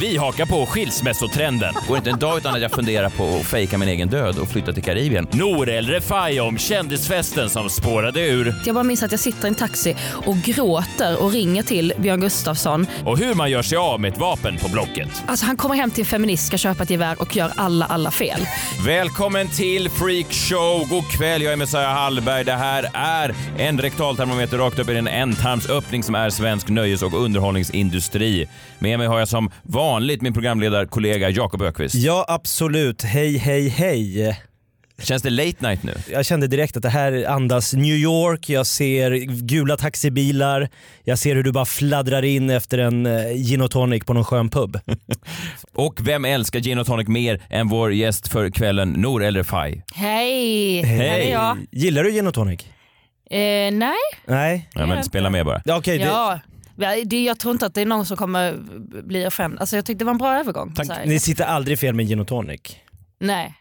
vi hakar på skilsmässotrenden. Går inte en dag utan att jag funderar på att fejka min egen död och flytta till Karibien. Nour El Refai om kändisfesten som spårade ur Jag bara minns att jag sitter i en taxi och gråter och ringer till Björn Gustafsson. och hur man gör sig av med ett vapen på Blocket. Alltså han kommer hem till en feminist, ska köpa ett gevär och gör alla, alla fel. Välkommen till Freakshow. God kväll, jag är Messiah Hallberg. Det här är en rektaltermometer rakt upp i en ändtarmsöppning som är svensk nöjes och underhållningsindustri. Med mig har jag som vanligt min programledarkollega Jakob Ökvist. Ja absolut, hej hej hej. Känns det late night nu? Jag kände direkt att det här andas New York, jag ser gula taxibilar, jag ser hur du bara fladdrar in efter en eh, gin och tonic på någon skön pub. Och vem älskar gin och tonic mer än vår gäst för kvällen, Nour El Refai? Hej, jag. Gillar du gin och tonic? Eh, nej, Nej? Ja, men spela med bara. Ja, Okej, det, ja. Ja, Det, jag tror inte att det är någon som kommer bli offend. Alltså jag tyckte det var en bra övergång. Här. ni sitter aldrig fel med gin och tonic. Nej.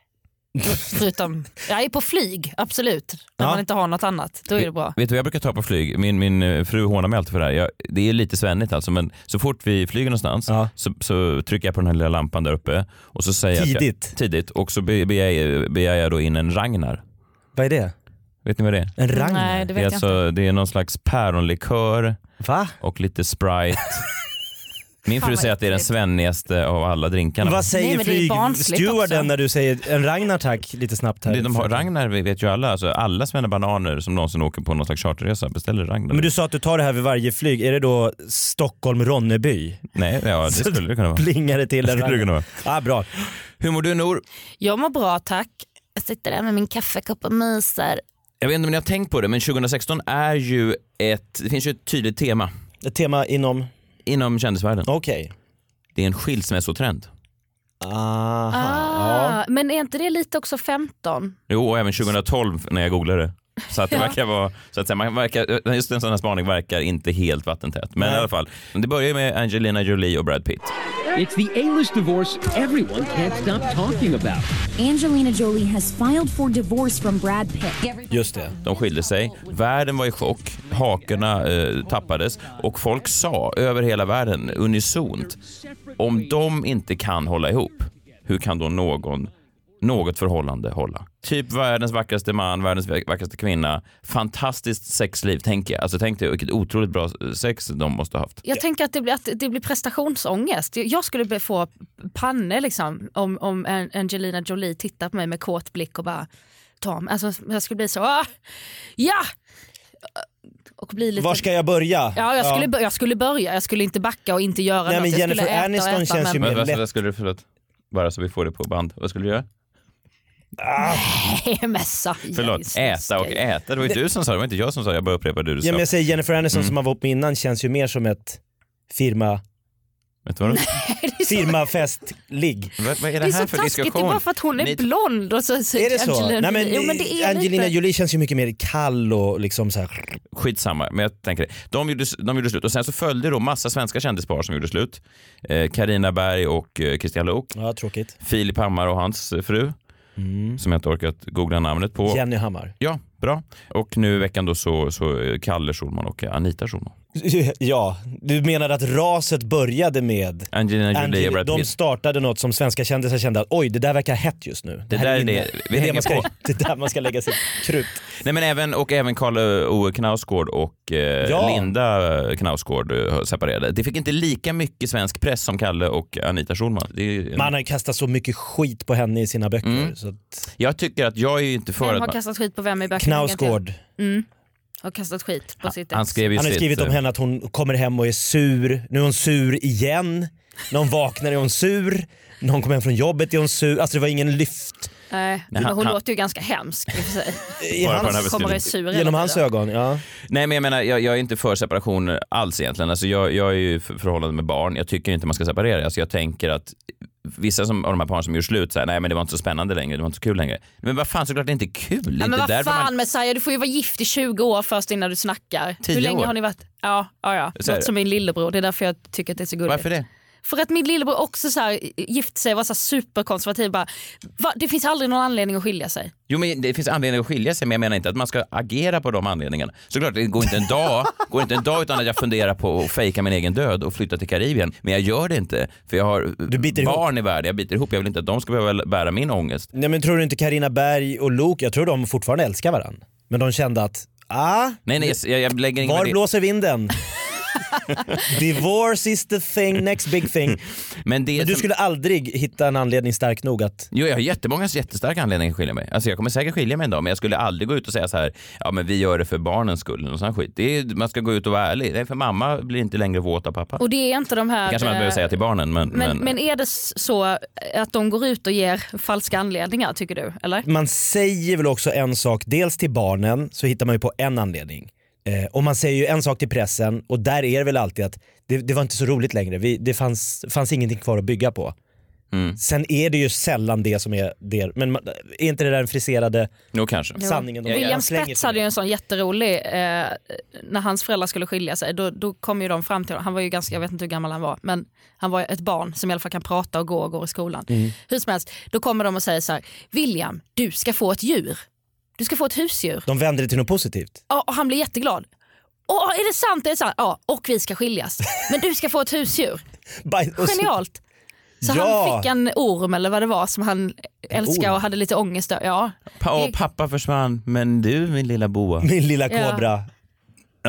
Förutom, jag är på flyg, absolut. När Ja. man inte har något annat. Då är det bra. Vet du vad jag brukar ta på flyg? Min, min eh, fru hånar mig alltid för det här. Jag, det är lite svennigt alltså, men så fort vi flyger någonstans Ja. så, så trycker jag på den här lilla lampan där uppe och så säger Tidigt. jag, tidigt och så be- begär jag, begär jag då in en Ragnar. Vad är det? Vet ni vad det är? En Ragnar? Nej, det Det är, vet jag inte. alltså, det är någon slags päronlikör Va? och lite Sprite. Min fru säger att det är den svennigaste av alla drinkarna. Vad säger det flygstewarden när du säger en Ragnar tack lite snabbt här? Det, de har, Ragnar vet ju alla, alltså alla bananer som någonsin åker på någon slags charterresa beställer Ragnar. Men du sa att du tar det här vid varje flyg, är det då Stockholm-Ronneby? Nej, ja det skulle det kunna vara. Plingar det till en Skulle det kunna Ragnar? vara. Ah, bra. Hur mår du Nor? Jag mår bra tack. Jag sitter där med min kaffekopp och myser. Jag vet inte om ni har tänkt på det, men 2016 är ju ett, det finns ju ett tydligt tema Ett tema inom, inom kändisvärlden. okej. Det är en skilsmässotrend. Aha. Ah, Men är inte det lite också 15? Jo, och även 2012 när jag googlade det. Så att det verkar vara, så att säga, man verkar, just en sån här spaning verkar inte helt vattentät. Men i Nej. alla fall, det börjar ju med Angelina Jolie och Brad Pitt. It's the A-list divorce everyone can't stop talking about. Angelina Jolie has filed for divorce from Brad Pitt. Just det. De skilde sig, världen var i chock, hakorna eh, tappades och folk sa över hela världen unisont, om de inte kan hålla ihop, hur kan då någon, något förhållande hålla? Typ världens vackraste man, världens vackraste kvinna, fantastiskt sexliv, tänker jag. Alltså tänk dig vilket otroligt bra sex de måste ha haft. Jag tänker att det blir, att det blir prestationsångest. Jag skulle få panne liksom, om, om An- Angelina Jolie tittar på mig med kåt blick och bara mig. Alltså, jag skulle bli så, ah, ja! Och bli lite... Var ska jag börja? Ja, jag skulle, bör- jag skulle börja, jag skulle inte backa och inte göra Nej, något. men jag Jennifer skulle äta och Aniston äta, känns ju mer- lätt. vad skulle du, förlåt, bara så vi får det på band, vad skulle du göra? Nej, Mässa. Förlåt, Jesus, äta och äta. Det var ju du som sa det, det var inte jag som sa det. Jag bara upprepar det du sa. Ja, men jag säger Jennifer Aniston Mm. som har varit med innan känns ju mer som ett firma, Vet du vad, firmafestligg. vad, vad är det, Det är här så för taskigt, det är diskussion? bara för att hon är Ni- blond och så, så Är det så? Angelina Nej, men. Jo, men det är Angelina lite... Jolie känns ju mycket mer kall och liksom så här. Skitsamma, men jag tänker det. De gjorde, de gjorde slut och sen så följde då massa svenska kändispar som gjorde slut. Eh, Carina Berg och eh, Christian Luuk. Ja, tråkigt. Filip Hammar och hans eh, fru, som jag inte orkat googla namnet på. Jenny Hammar. Ja, bra. Och nu i veckan då så, så eh, Kalle Schulman och Anita Schulman. Ja, du menar att raset började med Angelina Jolie och Brad de Pitt. startade något som svenska kändisar kände att oj det där verkar hett just nu. Det här där är inne. det- vi hänger man ska, på. Det är där man ska lägga sitt krut. Nej men även, och även Karl Ove Knausgård och eh, Ja. Linda Knausgård eh, separerade. Det fick inte lika mycket svensk press som Kalle och Anita Schulman. Det är, Man har ju kastat så mycket skit på henne i sina böcker. Mm. Så att, Jag tycker att jag är ju inte för Vem att har man, kastat skit på vem i böckerna? Knausgård. Mm. Har kastat skit på sitt han ex. skrev ju Han har sitt, skrivit om eh, henne att hon kommer hem och är sur. Nu är hon sur igen. När hon vaknar är hon sur. När hon kommer hem från jobbet är hon sur. Alltså det var ingen lyft. Nej, men han- hon han- låter ju ganska hemsk i och för sig. I hans, Kommer sur genom hans ögon. Ja. Nej men jag menar, jag, jag är inte för separation alls egentligen. Alltså jag, jag är ju för förhållande med barn. Jag tycker inte man ska separera. Alltså jag tänker att vissa som, av de här paren som gör slut säger nej men det var inte så spännande längre, det var inte så kul längre. Men vad fan såklart det är inte kul. Ja, inte men vad fan man... Messiah, du får ju vara gift i 20 år först innan du snackar. Hur länge år. har ni varit? Ja, ja, ja. Låter som min lillebror, det är därför jag tycker att det är så gulligt. Varför det? För att min lillebror också så här, gifte sig och var så superkonservativ. Bara, va? Det finns aldrig någon anledning att skilja sig. Jo men det finns anledning att skilja sig men jag menar inte att man ska agera på de anledningarna. Såklart, det går inte en dag, går inte en dag utan att jag funderar på att fejka min egen död och flytta till Karibien. Men jag gör det inte för jag har Du biter barn i världen, jag biter ihop. Jag vill inte att de ska behöva bära min ångest. Nej men tror du inte Karina Berg och Luke, jag tror de fortfarande älskar varandra. Men de kände att, ah, Nej nej, jag, jag lägger var blåser vinden? Divorce is the thing, next big thing. Men det Men du som- skulle aldrig hitta en anledning stark nog att... Jo, jag har jättemånga jättestarka anledningar att skilja mig. Alltså jag kommer säkert skilja mig en dag, men jag skulle aldrig gå ut och säga så här, ja men vi gör det för barnens skull. Och sån skit. Det är, man ska gå ut och vara ärlig. Det är för mamma blir inte längre våt av pappa. Och det är inte de här... kanske man behöver eh, säga till barnen, men... Men, men är det så att de går ut och ger falska anledningar tycker du? Eller? Man säger väl också en sak, dels till barnen så hittar man ju på en anledning. Eh, och man säger ju en sak till pressen och där är det väl alltid att det, det var inte så roligt längre, Vi, det fanns, fanns ingenting kvar att bygga på. Mm. Sen är det ju sällan det som är det, men man, är inte det där den friserade Jo, kanske. sanningen? de- William slänger Spets hade ju en sån jätterolig, eh, när hans föräldrar skulle skilja sig, då, då kom ju de fram till han var ju ganska, jag vet inte hur gammal han var, men han var ett barn som i alla fall kan prata och gå och går i skolan. Mm. Hur som helst, då kommer de och säger så här, William, du ska få ett djur. Du ska få ett husdjur. De vänder det till något positivt. Ja, och han blir jätteglad. Åh, är det sant? Är det sant? Ja, och vi ska skiljas. Men du ska få ett husdjur. Genialt. Så Ja. han fick en orm eller vad det var som han älskade och hade lite ångest över. Ja. Pa- och pappa försvann, men du min lilla boa. Min lilla kobra. Ja,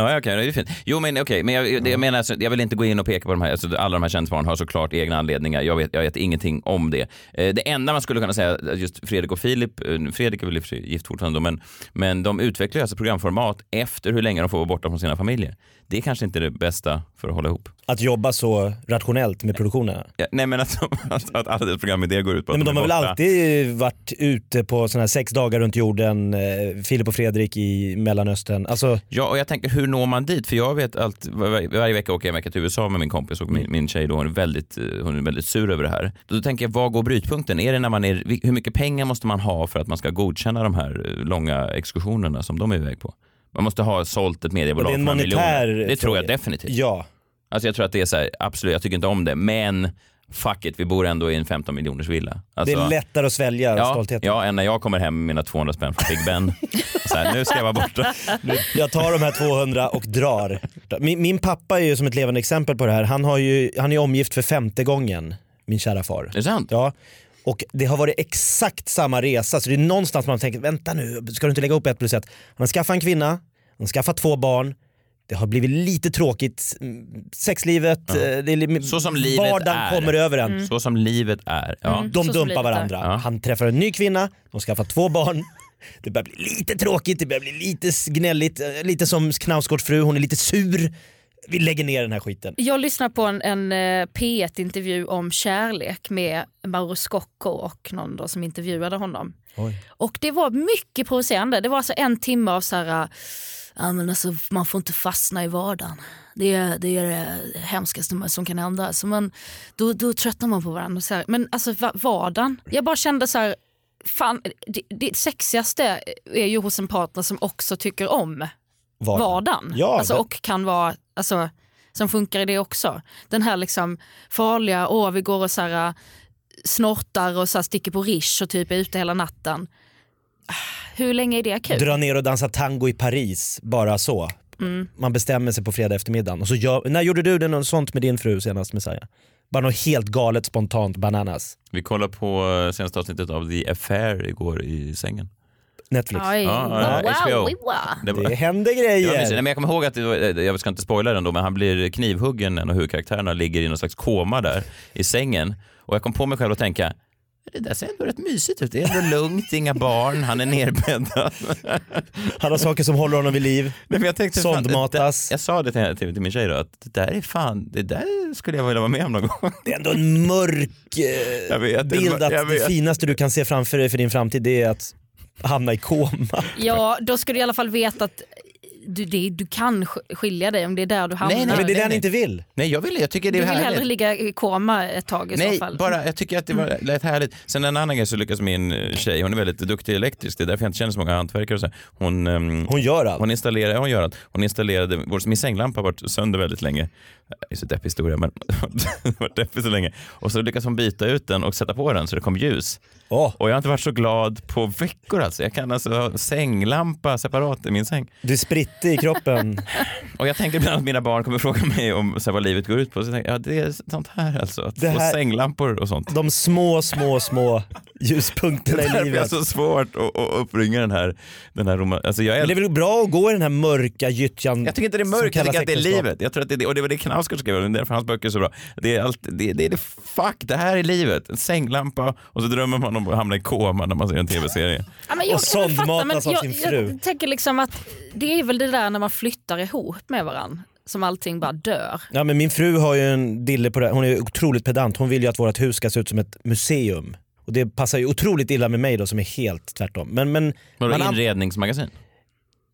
okej, det är fint. Jo, men okej, men jag, det, jag menar, alltså, jag vill inte gå in och peka på de här, alltså, alla de här kändisbarnen har såklart egna anledningar. Jag vet, jag vet ingenting om det. Eh, det enda man skulle kunna säga, just Fredrik och Filip, eh, Fredrik är väl i och för sig gift fortfarande men, men de utvecklar ju alltså programformat efter hur länge de får vara borta från sina familjer. Det är kanske inte det bästa för att hålla ihop. Att jobba så rationellt med produktionen. Ja, nej, men att, att, att alla deras programidéer går ut på Nej, att men de har är väl alltid varit ute på såna här sex dagar runt jorden, eh, Filip och Fredrik i Mellanöstern. Alltså, Ja, och jag tänker hur når man dit? För jag vet att var, varje vecka åker jag en vecka till USA med min kompis och min, min tjej då, hon är, väldigt, eh, hon är väldigt sur över det här. Då tänker jag, var går brytpunkten? Är det när man är, hur mycket pengar måste man ha för att man ska godkänna de här eh, långa exkursionerna som de är iväg på? Man måste ha sålt ett mediebolag en för monetär miljoner. Det tror jag definitivt. ja. Alltså jag tror att det är så här, absolut, jag tycker inte om det, men fuck it, vi bor ändå i en 15 miljoners villa. Alltså, Det är lättare att svälja ja, stoltheten. ja, än när jag kommer hem med mina 200 spänn från Big Ben. så här, nu ska jag vara borta. Jag tar de här 200 och drar. Min, min pappa är ju som ett levande exempel på det här. Han, har ju, han är omgift för femte gången, min kära far. Är det sant? Ja. Och det har varit exakt samma resa, så det är någonstans man tänker, vänta nu, ska du inte lägga upp ett plus ett? Han har skaffat en kvinna, han har skaffat två barn, det har blivit lite tråkigt, Mm, sexlivet, Ja. eh, det är, li- Så som livet vardagen är. kommer över en. Så som livet är. Ja. Mm. De Så dumpar varandra. Ja. Han träffar en ny kvinna, de skaffar två barn. Det börjar bli lite tråkigt, det börjar bli lite gnälligt, eh, lite som Knausgårds fru, hon är lite sur. Vi lägger ner den här skiten. Jag lyssnade på en, en eh, P1-intervju om kärlek med Mauro Scocco och någon då som intervjuade honom. Oj. Och det var mycket provocerande. Det var alltså en timme av så här, ja, men alltså, man får inte fastna i vardagen. Det är det, är det hemskaste som kan hända. Alltså man, då, då tröttnar man på varandra. Så här. Men alltså va- vardagen, jag bara kände så här, fan, det, det sexigaste är ju hos en partner som också tycker om Vardagen. vardagen. Ja, alltså, det- och kan vara, alltså, som funkar i det också. Den här liksom farliga, åh vi går och så här, snortar och så här, sticker på rish och typ är ute hela natten. Hur länge är det kul? Dra ner och dansa tango i Paris, bara så. Mm. Man bestämmer sig på fredag eftermiddagen. Och så gör, när gjorde du det något sånt med din fru senast Messiah? Bara något helt galet spontant bananas. Vi kollade på eh, senaste avsnittet av The Affair igår i sängen. Netflix. Oj, Ja, wow, ja, HBO. wow, wow. Det var, Det händer Ja, grejer. Nej, men jag kommer ihåg att, var, eh, jag ska inte spoila den då, men han blir knivhuggen, en av huvudkaraktärerna ligger i någon slags koma där i sängen. Och jag kom på mig själv att tänka, det där ser ändå rätt mysigt ut. Det är ändå lugnt, inga barn, han är nerbäddad. Han har saker som håller honom vid liv. Nej, men jag tänkte, fan, det Sondmatas. där- Jag sa det till, till, till min tjej då, att det där är fan, det där skulle jag vilja vara med om någon gång. Det är ändå en mörk Jag eh, vet, bild jag att det vet. finaste du kan se framför dig för din framtid det är att hamna i koma. Ja, då ska du i alla fall veta att du, det, du kan sk- skilja dig om det är där du hamnar. nej, Nej, men det är det nej, han nej. inte vill. Nej, jag vill Jag tycker det du är vill härligt. hellre ligga i koma ett tag i Nej, så fall. bara jag tycker att det var lät härligt. Sen en annan grej så lyckas min eh, tjej, hon är väldigt duktig elektrisk, det är därför jag inte känner så många hantverkare och så. Hon, ehm, Hon gör allt. hon installerade, hon gör allt. Hon installerade, vår, min sänglampa har varit sönder väldigt länge. Det är så deppig historia men det har varit deppig så länge. Och så lyckas hon byta ut den och sätta på den så det kom ljus. Åh, Och jag har inte varit så glad på veckor alltså. Jag kan alltså ha sänglampa separat i min säng. du är i kroppen. Och jag tänker ibland att mina barn kommer fråga mig om så här, vad livet går ut på. Så jag tänker, ja det är sånt här alltså. Att Det få här- sänglampor och sånt. De små, små, små ljuspunkterna i är det livet. så svårt att, att uppringa den här, den här roman... Alltså jag, Men det är väl bra att gå i den här mörka gyttjan jag tycker inte det är mörkt, jag tycker att det är livet. Jag tror att det är det, och det var det Knausgård skrev, det är därför hans böcker är så bra. Det är, allt, det, det är det, fuck, det här är livet. En sänglampa och så drömmer man om att hamna i koma när man ser en tv-serie. Ja, jag Och sondmatas av jag, sin fru. Jag tänker liksom att det är väl det där när man flyttar ihop med varandra som allting bara dör. Ja, men min fru har ju en dille på det, hon är otroligt pedant. Hon vill ju att vårt hus ska se ut som ett museum. Och det passar ju otroligt illa med mig då som är helt tvärtom. Men, men Vadå, man an- inredningsmagasin?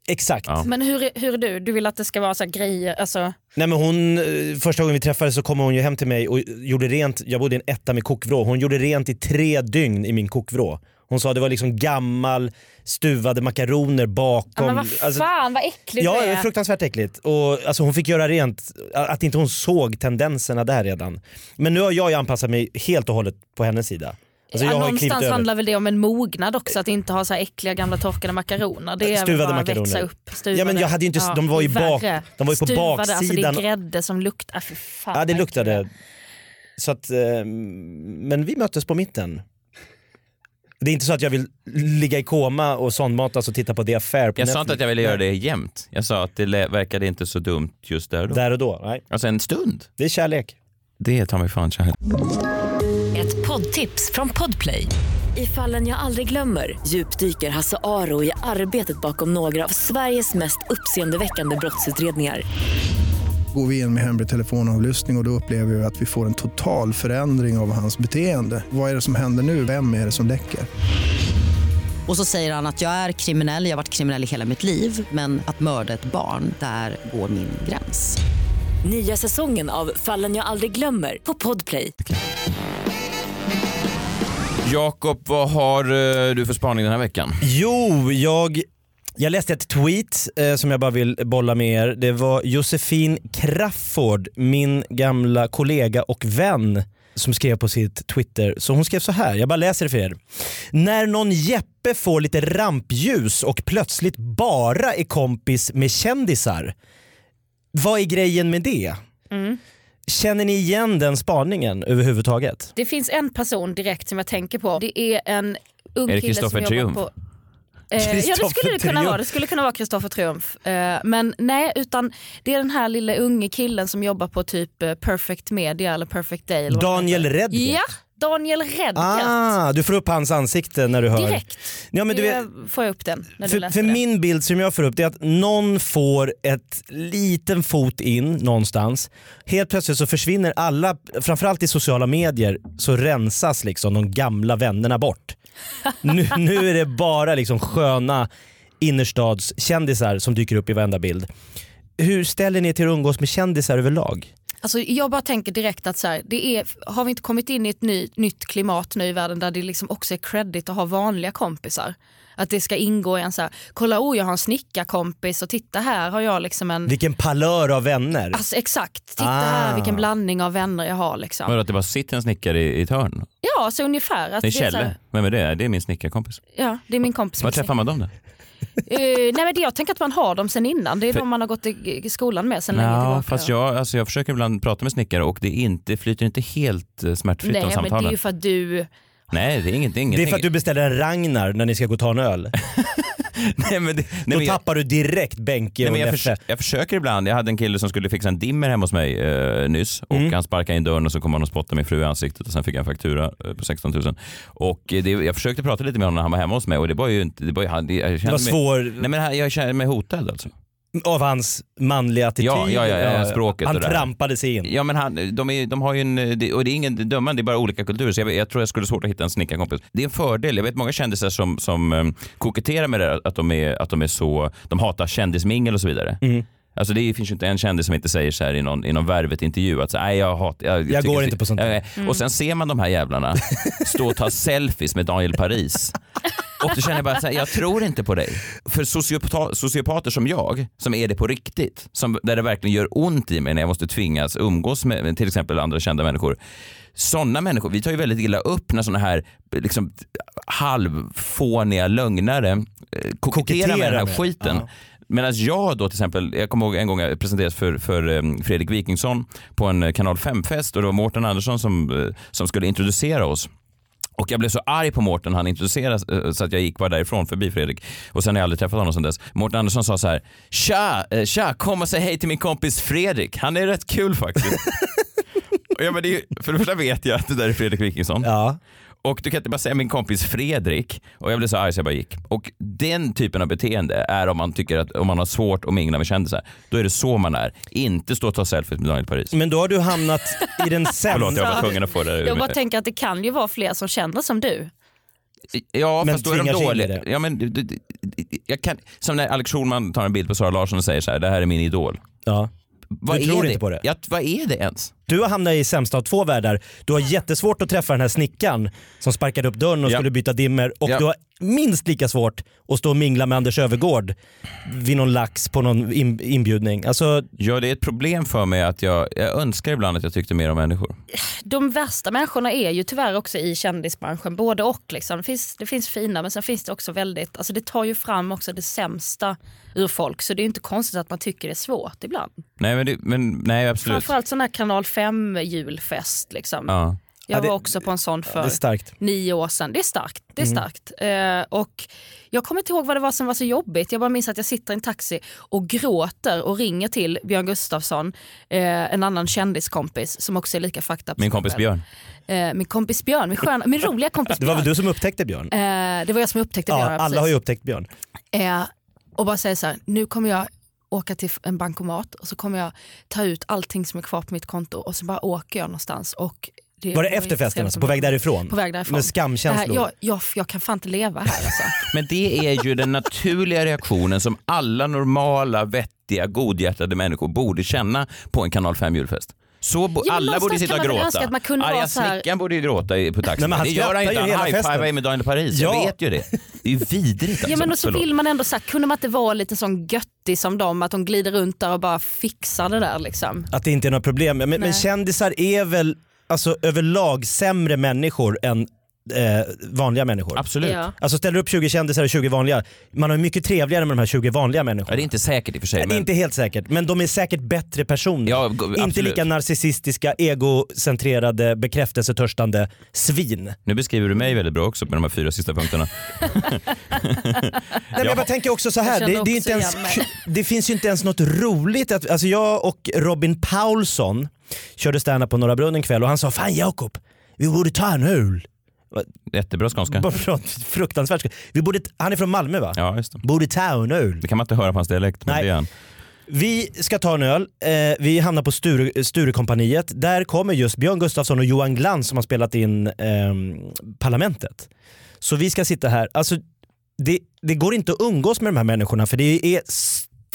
exakt. Ja. Men hur, hur är du? Du vill att det ska vara så här grejer, alltså, Nej, men hon, eh, första gången vi träffades så kom hon ju hem till mig och gjorde rent, jag bodde i en etta med kokvrå, hon gjorde rent i tre dygn i min kokvrå. Hon sa det var liksom gammal stuvade makaroner bakom. ja, men vad Alltså, fan vad äcklig Ja, det är är. fruktansvärt äckligt. Och, alltså, hon fick göra rent, att inte hon såg tendenserna där redan. Men nu har jag ju anpassat mig helt och hållet på hennes sida. Alltså, ja, någonstans handlar väl det om en mognad också, att inte ha så här äckliga gamla torkade makaroner. Det är Stuvade bara makaroner. växa upp. Stuvade. Ja, men jag hade inte- de var ju bak- de var ju på Stuvade, Alltså det baksidan. är grädde som luktar, ah, fy fan. Ja det luktade. äckligt. Så att, eh, men vi möttes på mitten. Det är inte så att jag vill ligga i koma och sondmatas och titta på The Affair på Jag sa inte att jag ville göra det jämt. Jag sa att det lä- verkade inte så dumt just där och då. Där och då, nej. Alltså en stund. Det är kärlek. Det tar mig fan kärlek. Ett poddtips från Podplay. I fallen jag aldrig glömmer djupdyker Hasse Aro i arbetet bakom några av Sveriges mest uppseendeväckande brottsutredningar. Går vi in med hemlig telefonavlyssning och, och då upplever vi att vi får en total förändring av hans beteende. Vad är det som händer nu? Vem är det som läcker? Och så säger han att jag är kriminell, jag har varit kriminell i hela mitt liv men att mörda ett barn, där går min gräns. Nya säsongen av Fallen jag aldrig glömmer på Podplay. Jakob, vad har eh, du för spaning den här veckan? Jo, jag, jag läste ett tweet eh, som jag bara vill bolla med er. Det var Josefin Crafoord, min gamla kollega och vän som skrev på sitt Twitter. Så hon skrev så här, jag bara läser det för er. När någon Jeppe får lite rampljus och plötsligt bara är kompis med kändisar. Vad är grejen med det? Mm. Känner ni igen den spaningen överhuvudtaget? Det finns en person direkt som jag tänker på. Det är en ung Är det kille som Kristoffer jobbar Triumf? på... Eh, ja det skulle det kunna vara. Det skulle kunna vara Kristoffer Triumf. Eh, men nej, utan det är den här lilla unge killen som jobbar på typ eh, Perfect Media eller Perfect Day. Eller Daniel. Redgert? Ja, Daniel Redgert. Ah, du får upp hans ansikte när du hör. Direkt. Ja, men du vet, får jag upp den när du för, läser för det. min bild som jag får upp det är att någon får ett liten fot in någonstans. Helt plötsligt så försvinner alla, framförallt i sociala medier, så rensas liksom de gamla vännerna bort. nu, nu är det bara liksom sköna innerstadskändisar som dyker upp i varenda bild. Hur ställer ni er till att umgås med kändisar överlag? Alltså, jag bara tänker direkt att så här, det är, har vi inte kommit in i ett ny, nytt klimat nu i världen där det liksom också är credit att ha vanliga kompisar? Att det ska ingå i en så här, kolla oh jag har en snickarkompis och titta här har jag liksom en Vilken palör av vänner. Alltså exakt, titta Ah. här vilken blandning av vänner jag har. Liksom. Vadå att det bara sitter en snickare i, i ett hörn? Ja, så ungefär. Att Det är så Kjelle. här- Vem är det? Det är min snickarkompis. Ja, det är min kompis. Var träffar man dem då? Eh, nej, men det, jag tänker att man har dem sen innan. Det är För- de man har gått i, i skolan med sen länge Ja, tillbaka. fast jag, alltså jag försöker ibland prata med snickare och det, inte, flyter inte helt eh, smärtfritt Nej, de men det samtalen. är ju för att du... Nej, det är inget, det ingenting. är för att du beställer en Ragnar när ni ska gå och ta en öl. nej, men det, nej, Då men jag, tappar du direkt Benke nej, och men jag, förs- jag försöker ibland. Jag hade en kille som skulle fixa en dimmer hemma hos mig eh, nyss och Mm. han sparkade in dörren och så kom han och spottade min fru i ansiktet och sen fick jag en faktura eh, på 16 000. Och eh, det, jag försökte prata lite med honom när han var hemma hos mig och det var ju inte... Det var, ju- han- det, jag Det var mig, svår... Nej men jag kände mig hotad alltså. Av hans manliga attityd. Ja, ja, ja, ja, Eh, språket Han och det där. trampade sig in. Ja men han, de, är, de har ju en, och det är ingen dömande, det är bara olika kulturer. Så jag, jag tror jag skulle svårt att hitta en snickarkompis. Det är en fördel. Jag vet många kändisar som, som um, koketterar med det att de, är, att de är så, de hatar kändismingel och så vidare. Mm. Alltså det finns ju inte en kändis som inte säger så här i någon, i någon Värvet-intervju att så, nej jag hatar... Jag, Jag går inte på sånt. Nej, Mm. Och sen ser man de här jävlarna stå och ta selfies med Daniel Paris. Och då känner jag bara så här, jag tror inte på dig. För sociopata, sociopater som jag, som är det på riktigt, som, där det verkligen gör ont i mig när jag måste tvingas umgås med, till exempel andra kända människor. Sådana människor, vi tar ju väldigt illa upp när sådana här liksom, halvfåniga lögnare eh, koketterar med den här med. skiten. Ja. Medan jag då till exempel, jag kommer ihåg en gång jag presenterades för, för eh, Fredrik Wikingsson på en eh, kanal 5-fest och det var Mårten Andersson som, eh, som skulle introducera oss. Och jag blev så arg på Mårten han introducerades eh, så att jag gick bara därifrån förbi Fredrik. Och sen har jag aldrig träffat honom sedan dess. Mårten Andersson sa så här, tja, tja, kom och säg hej till min kompis Fredrik. Han är rätt kul faktiskt. Och ja, men det är, för det första vet jag att det där är Fredrik Wikingsson. Ja. Och du kan inte bara säga min kompis Fredrik. Och jag blev så arg så jag bara gick. Och den typen av beteende är om man tycker att om man har svårt att mingla med kändisar. Då är det så man är. Inte stå och ta selfies med Daniel Paris. Men då har du hamnat i den Förlåt, jag sämsta... var tvungen att få det Jag bara tänker att det kan ju vara fler som känner som du. Ja, Men fast då är de dåliga. Ja, men, du- du- jag kan, som när Alex Schulman tar en bild på Sara Larsson och säger så här, det här är min idol. Ja. Vad Du är tror det? inte på det? Ja, vad är det ens? Du har hamnat i sämsta av två världar. Du har jättesvårt att träffa den här snickaren som sparkade upp dörren och Ja. skulle byta dimmer och Ja. du har minst lika svårt att stå och mingla med Anders Övergård vid någon lax på någon in- inbjudning. Alltså, Ja, det är ett problem för mig att jag, jag önskar ibland att jag tyckte mer om människor. De värsta människorna är ju tyvärr också i kändisbranschen, både och. Liksom. Det, finns, det finns fina men sen finns det också väldigt, alltså det tar ju fram också det sämsta ur folk så det är inte konstigt att man tycker det är svårt ibland. Nej, men, det, men nej absolut. Framförallt sån här kanal 5 julfest. Liksom. Ja. Jag Ja, det- var också på en sån för starkt. nio år sedan. Det är starkt. Det är starkt. Eh, och jag kommer inte ihåg vad det var som var så jobbigt. Jag bara minns att jag sitter i en taxi och gråter och ringer till Björn Gustafsson, eh, en annan kändiskompis som också är lika fucked Min kompis Björn. Eh, min kompis Björn, min, sköna, min roliga kompis Det var Björn. väl du som upptäckte Björn? Eh, det var jag som upptäckte Ja, Björn. alla precis. har ju upptäckt Björn. Eh, och bara säga så här, nu kommer jag åka till en bankomat och så kommer jag ta ut allting som är kvar på mitt konto och så bara åker jag någonstans. Och det Var det efter festen alltså? På väg därifrån? På väg därifrån. Med skamkänslor? här, jag, jag, jag kan fan inte leva här alltså. Men det är ju den naturliga reaktionen som alla normala, vettiga, godhjärtade människor borde känna på en kanal 5 julfest. Så bo- Ja, alla borde sitta och gråta. önska att man kunde Arga snickaren borde ju gråta i- på taxin. Nej, men han det gör han ju inte. ju Han high-fivar med Daniel Paris. Ja. Jag vet ju det. Det är ju vidrigt alltså. Ja men och så Förlåt. vill man ändå så här, kunde man inte vara lite sån göttig som dem, att de glider runt där och bara fixar det där liksom. Att det inte är några problem. Men, men kändisar är väl alltså, överlag sämre människor än eh, vanliga människor. Absolut. Ja. Alltså ställer upp 20 kändisar och 20 vanliga. Man har mycket trevligare med de här 20 vanliga Ja, människorna. det är inte säkert i och för sig. Det är Men... inte helt säkert, men de är säkert bättre personer. Ja, inte lika narcissistiska, egocentrerade, bekräftelsetörstande svin. Nu beskriver du mig väldigt bra också med de här fyra sista punkterna. Nej, men jag bara tänker också så här, det, det, är inte ens, det finns ju inte ens något roligt. Att, alltså jag och Robin Paulsson körde stand på Norra Brunn en kväll och han sa Fan Jakob, vi borde ta en öl. Jättebra skånska. Fruktansvärt. Vi borde, han är från Malmö va? Ja, just det. Borde ta en öl. Det kan man inte höra på hans dialekt, men Nej. det är han. Vi ska ta en öl. Eh, vi hamnar på Sture, Sturekompaniet. Där kommer just Björn Gustafsson och Johan Glans som har spelat in ehm, Parlamentet. Så vi ska sitta här. Alltså, det, det går inte att umgås med de här människorna för det är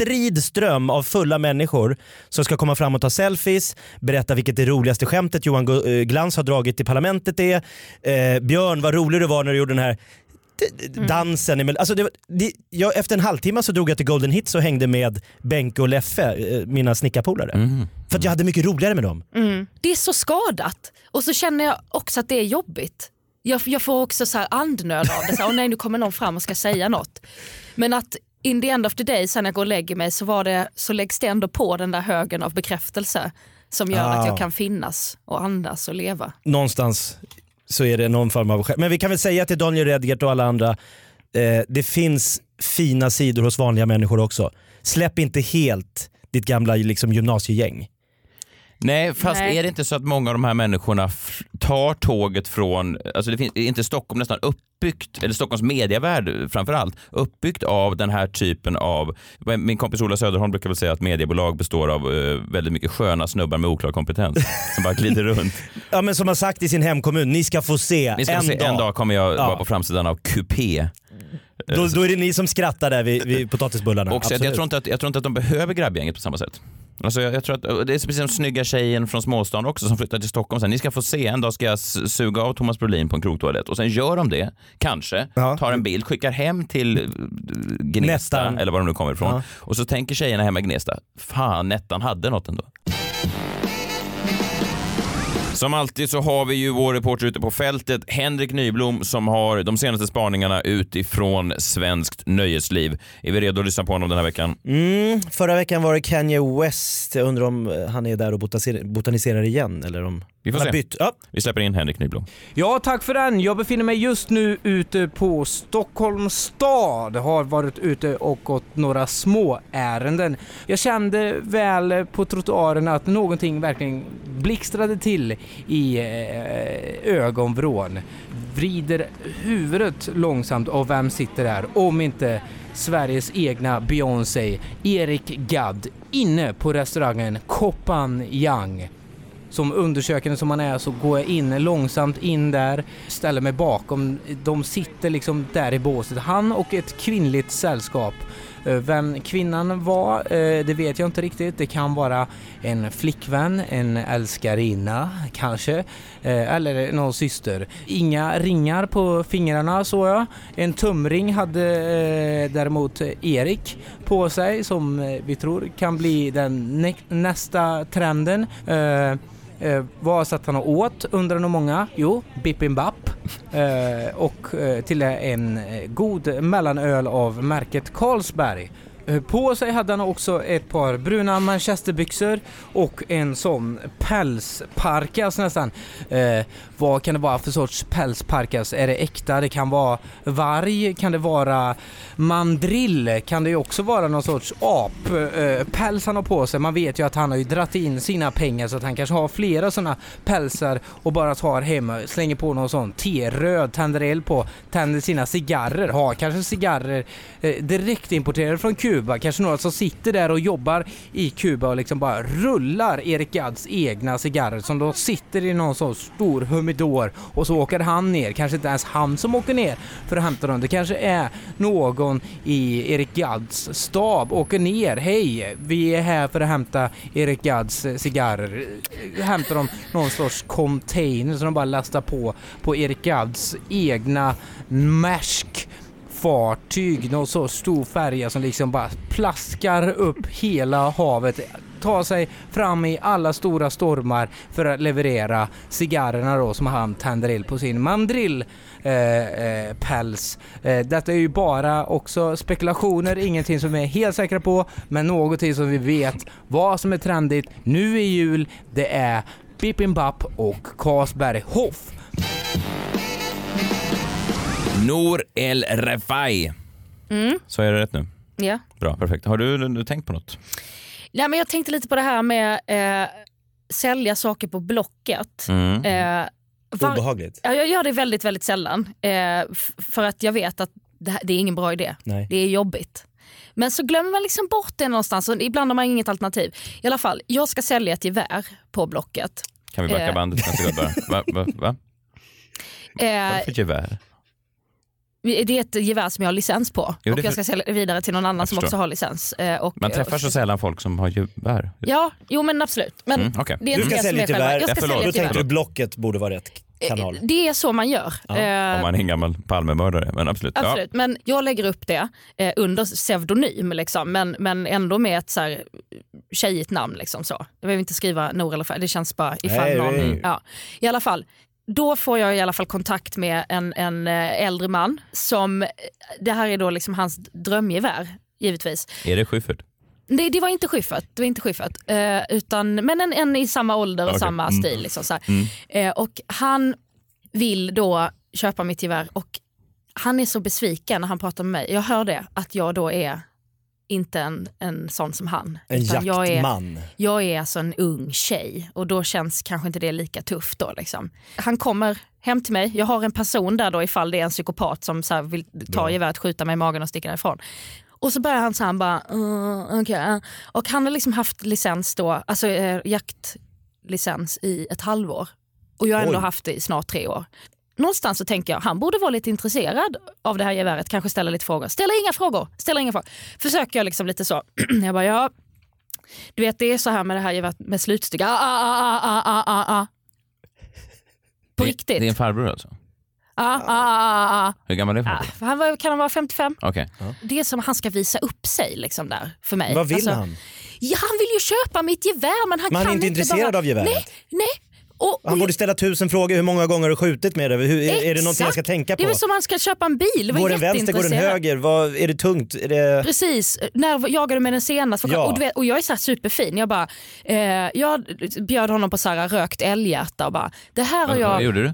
strid ström av fulla människor som ska komma fram och ta selfies, berätta vilket det roligaste skämtet Johan eh, Glans har dragit i Parlamentet är. Eh, Björn, vad rolig du var när du gjorde den här d- dansen. emellan- Alltså det, var- det, jag, efter en halvtimme så drog jag till Golden Hits och hängde med Benke och Leffe, eh, mina snickarpolare. Mm. För att jag hade mycket roligare med dem. Det är så skadat och så känner jag också att det är jobbigt. Jag, jag får också så här andnöd av det, så här, "Åh nej nu kommer någon fram och ska säga något. Men att in the end of the day, sen jag går och lägger mig så, var det, så läggs det ändå på den där högen av bekräftelse som gör Ah. att jag kan finnas och andas och leva. Någonstans så är det någon form av Men vi kan väl säga till Daniel Redgert och alla andra, eh, det finns fina sidor hos vanliga människor också. Släpp inte helt ditt gamla liksom, gymnasiegäng. Nej, fast Nej. är det inte så att många av de här människorna tar tåget från, alltså det finns är inte Stockholm nästan uppbyggt, eller Stockholms medievärld framför allt, uppbyggt av den här typen av, min kompis Ola Söderholm brukar väl säga att mediebolag består av eh, väldigt mycket sköna snubbar med oklar kompetens som bara glider runt. Ja men som har sagt i sin hemkommun, ni ska få se, Ni ska en, få se, dag. en dag kommer jag Ja. vara på framsidan av Coupé. Då, då är det ni som skrattar där vid, vid potatisbullarna. Och så att jag, tror inte att, jag tror inte att de behöver grabbgänget på samma sätt. Alltså jag, jag tror att, det är precis som snygga tjejen från småstan också som flyttar till Stockholm. Sen, ni ska få se, en dag ska jag suga av Thomas Brolin på en krogtoalett och sen gör de det, kanske, tar en bild, skickar hem till eh, Gnesta Nettan. eller var de nu kommer ifrån. Ja. Och så tänker tjejerna hemma i Gnesta, fan Nettan hade något ändå. Som alltid så har vi ju vår reporter ute på fältet, Henrik Nyblom, som har de senaste spaningarna utifrån svenskt nöjesliv. Är vi redo att lyssna på honom den här veckan? Mm, förra veckan var det Kanye West, jag undrar om eh, han är där och botaniserar, igen eller om Vi får han har se. bytt. Ja. Vi släpper in Henrik Nyblom. Ja, tack för den. Jag befinner mig just nu ute på Stockholms stad. Har varit ute och gått några små ärenden. Jag kände väl på trottoaren att någonting verkligen blixtrade till i eh, ögonvrån. Vrider huvudet långsamt och vem sitter där? Om inte Sveriges egna Beyoncé, Erik Gadd, inne på restaurangen Koppan Yang. Som undersökande som man är så går jag in långsamt in där, ställer mig bakom. De sitter liksom där i båset. Han och ett kvinnligt sällskap. Eh, vem kvinnan var, eh, det vet jag inte riktigt. Det kan vara en flickvän, en älskarinna kanske, eh, eller någon syster. Inga ringar på fingrarna såg jag. En tumring hade däremot Erik på sig som vi tror kan bli den nästa trenden. Eh, vad satt han och åt undrar nog många? Jo, bippinbapp. Eh, och eh, till en eh, god mellanöl av märket Carlsberg. Eh, på sig hade han också ett par bruna manchesterbyxor och en sån pälsparkas nästan. Eh, vad kan det vara för sorts pälsparkas? Är det äkta? Det kan vara varg, kan det vara mandrill? Kan det också vara någon sorts ap? Eh, han har på sig. Man vet ju att han har ju dratt in sina pengar så att han kanske har flera sådana pälsar och bara tar hem, slänger på någon sån T-röd, tänder eld på, tänder sina cigarrer, har kanske cigarrer eh, direkt importerade från Kuba. Kanske några som sitter där och jobbar i Kuba och liksom bara rullar Erik Gadds egna cigarrer som då sitter i någon sorts stor humidor och så åker han ner. Kanske inte ens han som åker ner för att hämta dem. Det kanske är någon i Erik Gadds stab åker ner. Hej, vi är här för att hämta Erik Gadds cigarrer. Hämtar de någon sorts container som de bara lastar på på Erik Gadds egna mask fartyg, någon så stor färja som liksom bara plaskar upp hela havet, tar sig fram i alla stora stormar för att leverera cigarrerna då som han tänder eld på sin mandrill eh, eh, päls. Eh, detta är ju bara också spekulationer, ingenting som vi är helt säkra på, men någonting som vi vet vad som är trendigt nu i jul, det är Bippinbapp och Carlsberg Hoff. Nour El Refai. Mm. Så är det rätt nu? Ja. Bra, perfekt. Har du, du tänkt på något? Nej, men jag tänkte lite på det här med eh, sälja saker på Blocket. Mm. Eh, var- Obehagligt. Ja, jag gör det väldigt, väldigt sällan. Eh, för att jag vet att det, här, det är ingen bra idé. Nej. Det är jobbigt. Men så glömmer man liksom bort det någonstans och ibland har man inget alternativ. I alla fall, jag ska sälja ett gevär på Blocket. Kan vi backa Eh. bandet? Va? va, va? Vad är det Eh, för gevär? Det är ett gevär som jag har licens på Jo, och jag ska sälja det vidare till någon annan som också har licens. Eh, och, Man träffar så sällan folk som har gevär. Ja, jo men absolut. Men Mm, okej. det är Du ska sälja ett gevär, Jag ska förlåt. sälja då tänkte du Blocket borde vara rätt kanal. Det är så man gör. Ja, Eh, Om man är en gammal Palmemördare, men absolut. Absolut, men jag lägger upp det eh, under pseudonym liksom, men, men ändå med ett så här, tjejigt namn. Liksom, så. Jag behöver inte skriva Nour eller Färg, det känns bara ifall Nej, någon... nej. Ja. I alla fall, då får jag i alla fall kontakt med en, en eh, äldre man som, det här är då liksom hans drömgevär givetvis. Är det Schyffert? Det, det var inte Schyffert, det var inte Schyffert eh, utan, men en, en i samma ålder och Okej, samma mm. stil. Liksom, så. Mm. Eh, och han vill då köpa mitt gevär och han är så besviken när han pratar med mig. Jag hör det, att jag då är inte en, en sån som han. En Utan jag är, jaktman. jag är alltså en ung tjej och då känns kanske inte det lika tufft då. Liksom. Han kommer hem till mig, jag har en person där då ifall det är en psykopat som så vill ta geväret, skjuta mig i magen och sticka därifrån. Och så börjar han så här, han bara, uh, okay. uh." Och han har liksom haft licens då, alltså eh, jaktlicens i ett halvår. Och jag har ändå Oj. haft det i snart tre år. Någonstans så tänker jag, han borde vara lite intresserad av det här geväret, kanske ställa lite frågor. Ställa inga frågor, ställa inga frågor. Försöker jag liksom lite så, jag bara ja, du vet det är så här med det här geväret med slutstycke. Ah, ah, ah, ah, ah, ah, ah. På Det- riktigt. Det är en farbror alltså? Ah, ah, ah, ah. Hur gammal är Ah, farbror? han var, kan han vara 55? Okej. Det är som han ska visa upp sig liksom där för mig. Vad vill Alltså, han? Ja, han vill ju köpa mitt gevär men han Men han är kan inte intresserad bara... av geväret? Nej, nej. Och, och Han borde ställa tusen frågor. Hur många gånger har du skjutit med det? Hur, är det någonting jag ska tänka Det är på? väl som han ska köpa en bil. Var Går den vänster, går den höger? Vad, är det tungt? Är det... Precis, när jagade du med den senast? Ja. Och, du vet, och jag är så här superfin. Jag, bara, eh, jag bjöd honom på så här rökt älghjärta och bara, det här har Vad, vad jag gjorde du?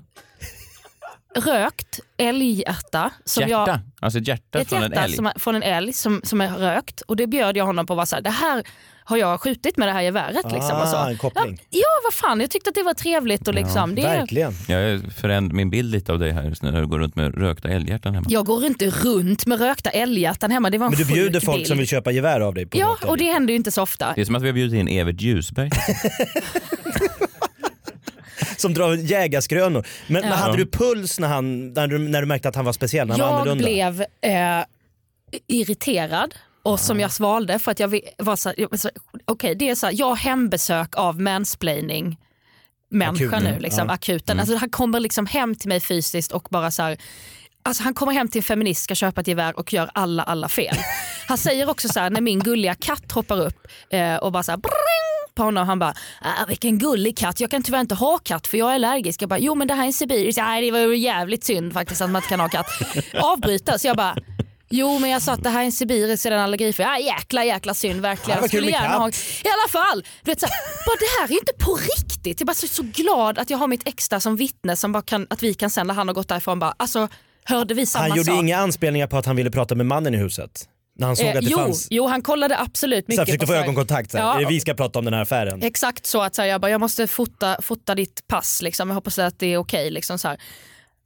Rökt älghjärta. Som Hjärta? jag, Alltså ett hjärta ett från en hjärta älg? som, är- från en älg som, som är rökt. Och det bjöd jag honom på. Var så här, det här har jag skjutit med det här geväret. Liksom, och så. Ah, en koppling. Ja, ja, vad fan. Jag tyckte att det var trevligt. Och liksom, det är, Jag förändrar min bild lite av dig här just nu när du går runt med rökta älghjärtan hemma. Jag går inte runt med rökta älghjärtan hemma. Det var en Men du bjuder folk bild. som vill köpa gevär av dig? På Ja, och det händer ju inte så ofta. Det är som att vi har bjudit in Evert Ljusberg. Som drar jägarskrönor. Men, Ja. men hade du puls när, han, när, du, när du märkte att han var speciell? När han var Jag annorlunda? blev eh, irriterad och som jag svalde för att jag var så, var okej det är så här, jag har hembesök av mansplaining människa nu, liksom, ja. akuten. Mm. Alltså, han kommer liksom hem till mig fysiskt och bara så här, Alltså han kommer hem till en feminist, ska köpa ett gevär och gör alla alla fel. Han säger också så här när min gulliga katt hoppar upp eh, och bara så här, på honom. Han bara, ah, vilken gullig katt, jag kan tyvärr inte ha katt för jag är allergisk. Jag bara, jo men det här är en sibirisk, nej det var ju jävligt synd faktiskt att man inte kan ha katt. Avbryta, så jag bara, Jo men jag sa att det här är en sibirisk så den är allergifri. Ah, jäkla jäkla synd verkligen. Ja, Jag skulle gärna ha... I alla fall, du vet, så bara, det här är ju inte på riktigt. Jag är bara så, så glad att jag har mitt extra som vittne som bara kan, att vi kan sen när han har gått därifrån bara, alltså hörde vi samma Han gjorde sak? inga anspelningar på att han ville prata med mannen i huset? När han såg Eh, att det jo, fanns... jo, han kollade absolut Så mycket han försökte på få så här- ögonkontakt? Så här. Ja, vi ska prata om den här affären? Exakt så att så här, jag bara, jag måste fota, fota ditt pass liksom. jag hoppas att det är okej. liksom, så här.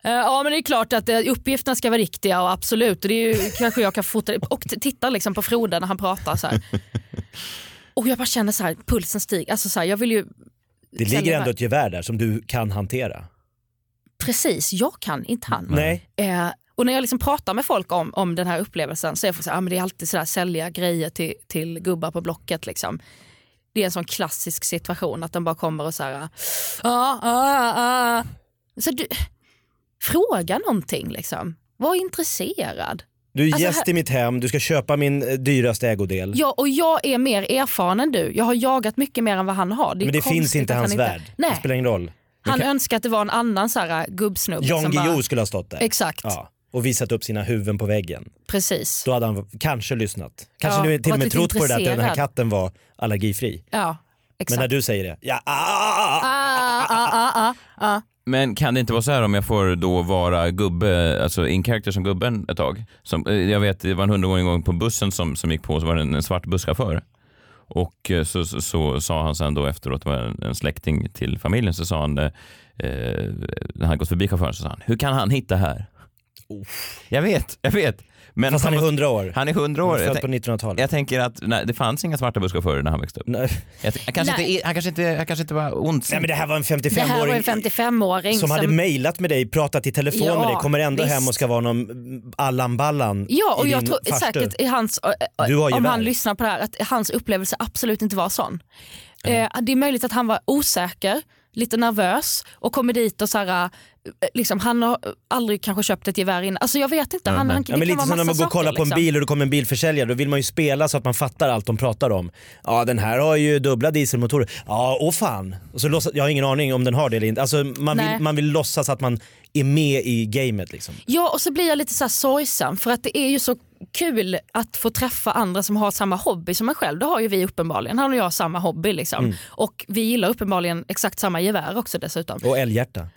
Eh, Ja men det är klart att eh, uppgifterna ska vara riktiga och absolut. Och det är ju, kanske jag kan fota. Och titta liksom på Frode när han pratar så här. Och jag bara känner så här, pulsen stiger. Alltså så här, jag vill ju... Det ligger ändå ett gevär där som du kan hantera. Precis, jag kan, inte han. Nej. Eh, och när jag liksom pratar med folk om, om den här upplevelsen så är folk så här, ah, men det är alltid sådär sälja grejer till, till gubbar på Blocket. Liksom. Det är en sån klassisk situation att de bara kommer och så här, ah, ah, ah. Så du, fråga någonting liksom. Var intresserad. Du är Alltså, gäst här- i mitt hem, du ska köpa min eh, dyraste ägodel. Ja, och jag är mer erfaren än du. Jag har jagat mycket mer än vad han har. Det Men det finns inte hans han värld. Nej, Det spelar ingen roll. han kan- önskar att det var en annan så här, gubbsnubbe. Jan som bara- Guillou skulle ha stått där. Exakt. Ja, och visat upp sina huvuden på väggen. Precis. Då hade han kanske lyssnat. Kanske Ja, till och med trott på det där att den här katten var allergifri. Ja, exakt. Men när du säger det, ja, ah, ah, ah, Ah, ah, ah, ah, ah. Men kan det inte vara så här om jag får då vara gubbe, alltså in character som gubben ett tag? Som, eh, jag vet, det var en hundra gånger en gång på bussen som, som gick på så var det en, en svart busschaufför. Och eh, så, så, så sa han sen då efteråt, det var en, en släkting till familjen, så sa han, eh, när han hade gått förbi chauffören, så sa han, hur kan han hitta här? Jag vet, jag vet. Men Fast han är 100 år. Han är 100 år. Han är Jag, född på tänk- 1900-talet. jag tänker att nej, det fanns inga svarta busschaufförer när han växte upp. Nej. Jag, han, kanske Nej. inte, han, kanske inte, han kanske inte var ondsint. Nej men det här var en Det här var en 55-åring 55-åring som hade mejlat med dig, pratat i telefon Ja, med dig, kommer ändå visst. hem och ska vara någon mm, Allan Ballan Ja, och jag tror farstu. säkert i hans, Du har om han lyssnar på det här, att hans upplevelse absolut inte var sån. Eh, det är möjligt att han var osäker, lite nervös och kommer dit och så här, eh, liksom, han har aldrig kanske köpt ett gevär innan. Alltså jag vet inte, han, han, Ja, men lite som när man går och kollar på en liksom. bil och det kommer en bilförsäljare, då vill man ju spela så att man fattar allt de pratar om. Ja den här har ju dubbla dieselmotorer. Ja, åh fan. Och så låtsas, jag har ingen aning om den har det eller inte. Alltså, man, Nej. vill, man vill låtsas att man är med i gamet liksom. Ja och så blir jag lite så här sorgsam för att det är ju så kul att få träffa andra som har samma hobby som en själv. Det har ju vi uppenbarligen. Han och jag har samma hobby liksom. Mm. Och vi gillar uppenbarligen exakt samma gevär också dessutom. Och älghjärta.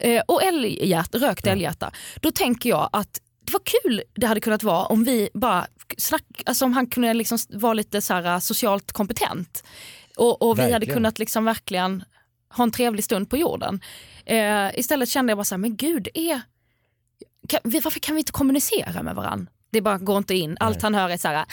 eh, och älghjärta, rökt älghjärta. Då tänker jag att det var kul det hade kunnat vara om vi bara snack, alltså om han kunde liksom vara lite så här, socialt kompetent. Och, och vi hade kunnat liksom verkligen ha en trevlig stund på jorden. Eh, istället kände jag bara så här, men gud, är, kan, vi, varför kan vi inte kommunicera med varandra? Det bara går inte in. Allt han hör är så här, la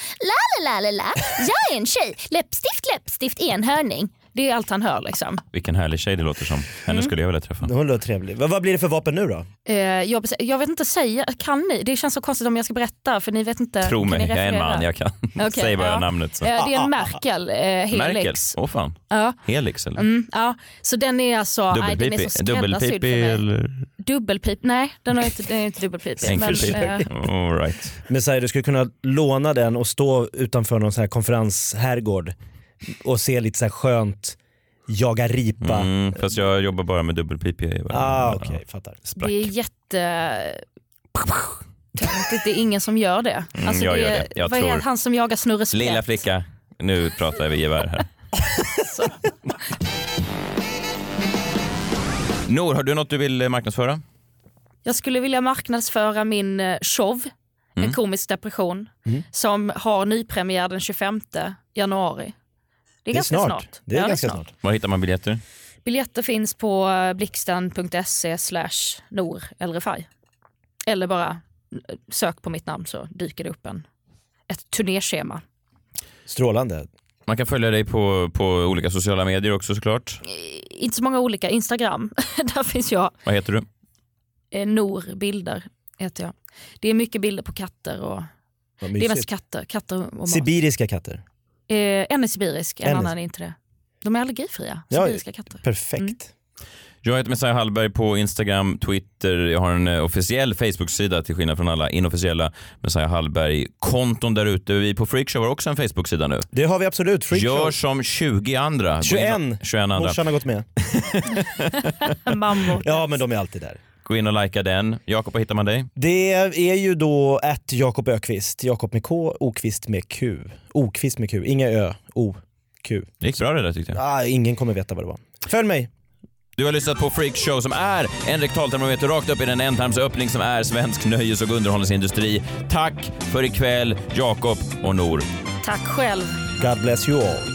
la la la la, jag är en tjej, läppstift läppstift enhörning. Det är allt han hör liksom. Vilken härlig tjej det låter som. Henne Mm. skulle jag vilja träffa. Hon låter trevlig. Vad, vad blir det för vapen nu då? Eh, jag, jag vet inte säga, kan ni? Det känns så konstigt om jag ska berätta för ni vet inte. Tro mig, jag är en man, jag kan. Okej, Säg bara ja. namnet. Så. Eh, det är en Merkel, eh, Helix. Merkel? Åh fan. Ja. Helix eller? Mm, ja. Så den är alltså nej, den är så Dubbelpipig? eller Dubbelpip, nej den är inte, den är inte dubbelpipig. enkelpipig? Men, eh, All right. Men här, du skulle kunna låna den och stå utanför någon sån här konferenshärgård och se lite så här skönt jaga ripa. Mm, fast jag jobbar bara med dubbelpipig. Ah, okej, fattar. det är jätte... Det är ingen som gör det. Mm, Alltså, jag det gör är, det. Jag vad är tror- han som jagar Snurre Sprätt? Lilla flicka, nu pratar vi gevär här. Nor, har du något du vill marknadsföra? Jag skulle vilja marknadsföra min eh, show, Mm. En komisk depression, Mm. som har nypremiär den 25 januari. Det är, ganska snart. Det är Ja, ganska snart. Var hittar man biljetter? Biljetter finns på eh, blixten.se slash nor El Refai. Eller bara eh, sök på mitt namn så dyker det upp en, ett turnéschema. Strålande. Man kan följa dig på, på olika sociala medier också såklart. Inte så många olika, Instagram, där finns jag. Vad heter du? Eh, Nor bilder heter jag. Det är mycket bilder på katter och det är mest katter, katter och mat. Sibiriska katter. Eh, en är sibirisk, en En annan är inte det. De är allergifria, Ja, sibiriska katter. Perfekt. Mm. Jag heter Messiah Hallberg på Instagram, Twitter. Jag har en eh, officiell Facebook-sida till skillnad från alla inofficiella Messiah Hallberg-konton där ute. Vi på Freakshow har också en Facebook-sida nu. Det har vi absolut. Freakshow. Gör som 20 andra. Gå in 21. och- 21 andra. Morsan har gått med. Mammor. Ja men de är alltid där. Gå in och likea den. Jakob, var hittar man dig? Det är ju då att Jakob Ökvist, Jakob med K, Okvist med Q. Okvist med Q, inga Ö, O, Q. Det gick bra det där tyckte jag. Ah, ingen kommer veta vad det var. Följ mig. Du har lyssnat på Freak Show som är en rektaltermometer rakt upp i den ändtarmsöppning som är svensk nöjes och underhållningsindustri. Tack för ikväll, Jakob och Nor. Tack själv. God bless you all.